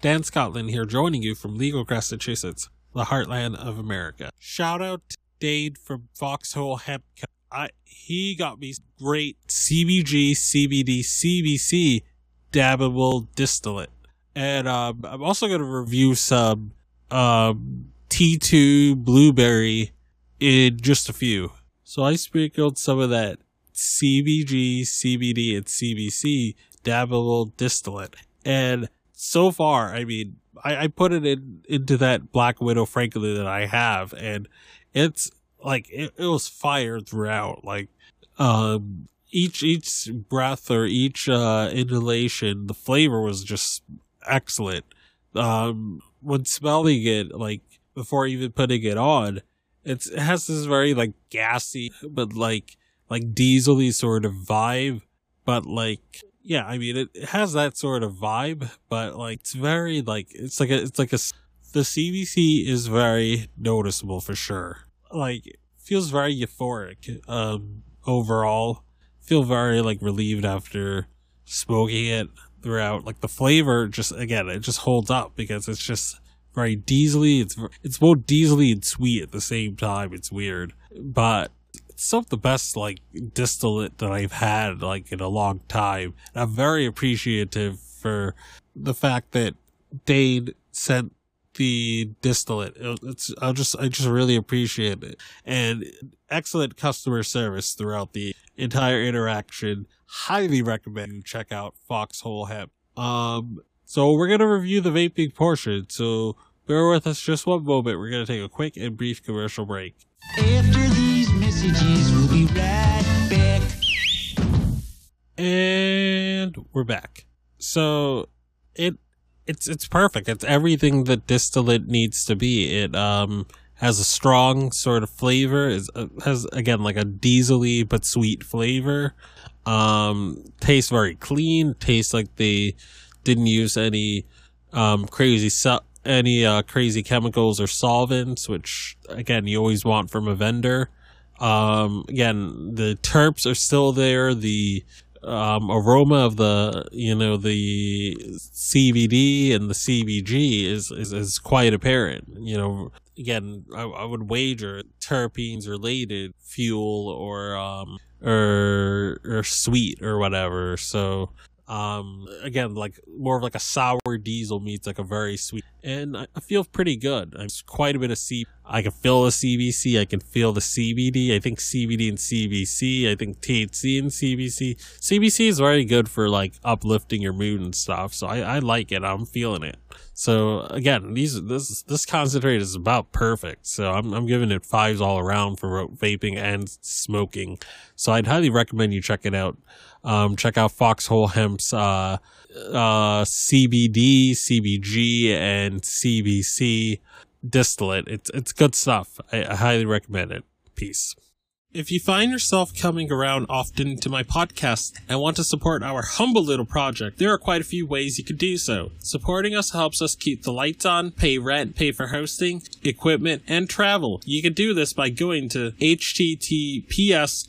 Dan Scotland here, joining you from Legal, Massachusetts, the heartland of America. Shout out to Dade from Foxhole Hemp. I, he got me great CBG, CBD, CBC dabbable distillate. And um, I'm also going to review some um, T2 blueberry in just a few. So I sprinkled some of that CBG, CBD, and CBC dabbable distillate. And so far, I mean, I, I put it in into that Black Widow Frankly that I have, and it's like it, it was fire throughout. Like, um, each each breath or each uh, inhalation, the flavor was just excellent. Um, when smelling it, like before even putting it on, it's, it has this very like gassy, but like like diesely sort of vibe, but like yeah, I mean, it, it has that sort of vibe, but like it's very like it's like a it's like a the CBC is very noticeable for sure. Like feels very euphoric um overall. Feel very like relieved after smoking it throughout. Like the flavor just again, it just holds up because it's just very diesely. It's it's both diesely and sweet at the same time. It's weird, but some of the best like distillate that I've had like in a long time. And I'm very appreciative for the fact that Dade sent the distillate. It's I just I just really appreciate it and excellent customer service throughout the entire interaction. Highly recommend you check out Foxhole Hemp. Um, so we're gonna review the vaping portion. So bear with us just one moment. We're gonna take a quick and brief commercial break. After these messages. We'll be right back. And we're back. So it it's it's perfect. It's everything that distillate needs to be. It um has a strong sort of flavor. Is uh, has again like a diesely but sweet flavor. Um, tastes very clean. Tastes like they didn't use any um crazy su- any uh crazy chemicals or solvents, which again you always want from a vendor. Um, again, the terps are still there. The um, aroma of the you know the CBD and the CBG is is, is quite apparent. You know, again, I, I would wager terpenes related fuel or um or or sweet or whatever. So um again like more of like a sour diesel meets like a very sweet and i, I feel pretty good it's quite a bit of c i can feel the cbc i can feel the cbd i think cbd and cbc i think thc and cbc cbc is very good for like uplifting your mood and stuff so i, I like it i'm feeling it. So again these this this concentrate is about perfect so i'm, I'm giving it fives all around for vaping and smoking. So i'd highly recommend you check it out. Um, check out Foxhole Hemp's uh, uh, CBD, CBG, and CBC distillate. It's it's good stuff. I, I highly recommend it. Peace. If you find yourself coming around often to my podcast and want to support our humble little project, there are quite a few ways you could do so. Supporting us helps us keep the lights on, pay rent, pay for hosting, equipment, and travel. You can do this by going to https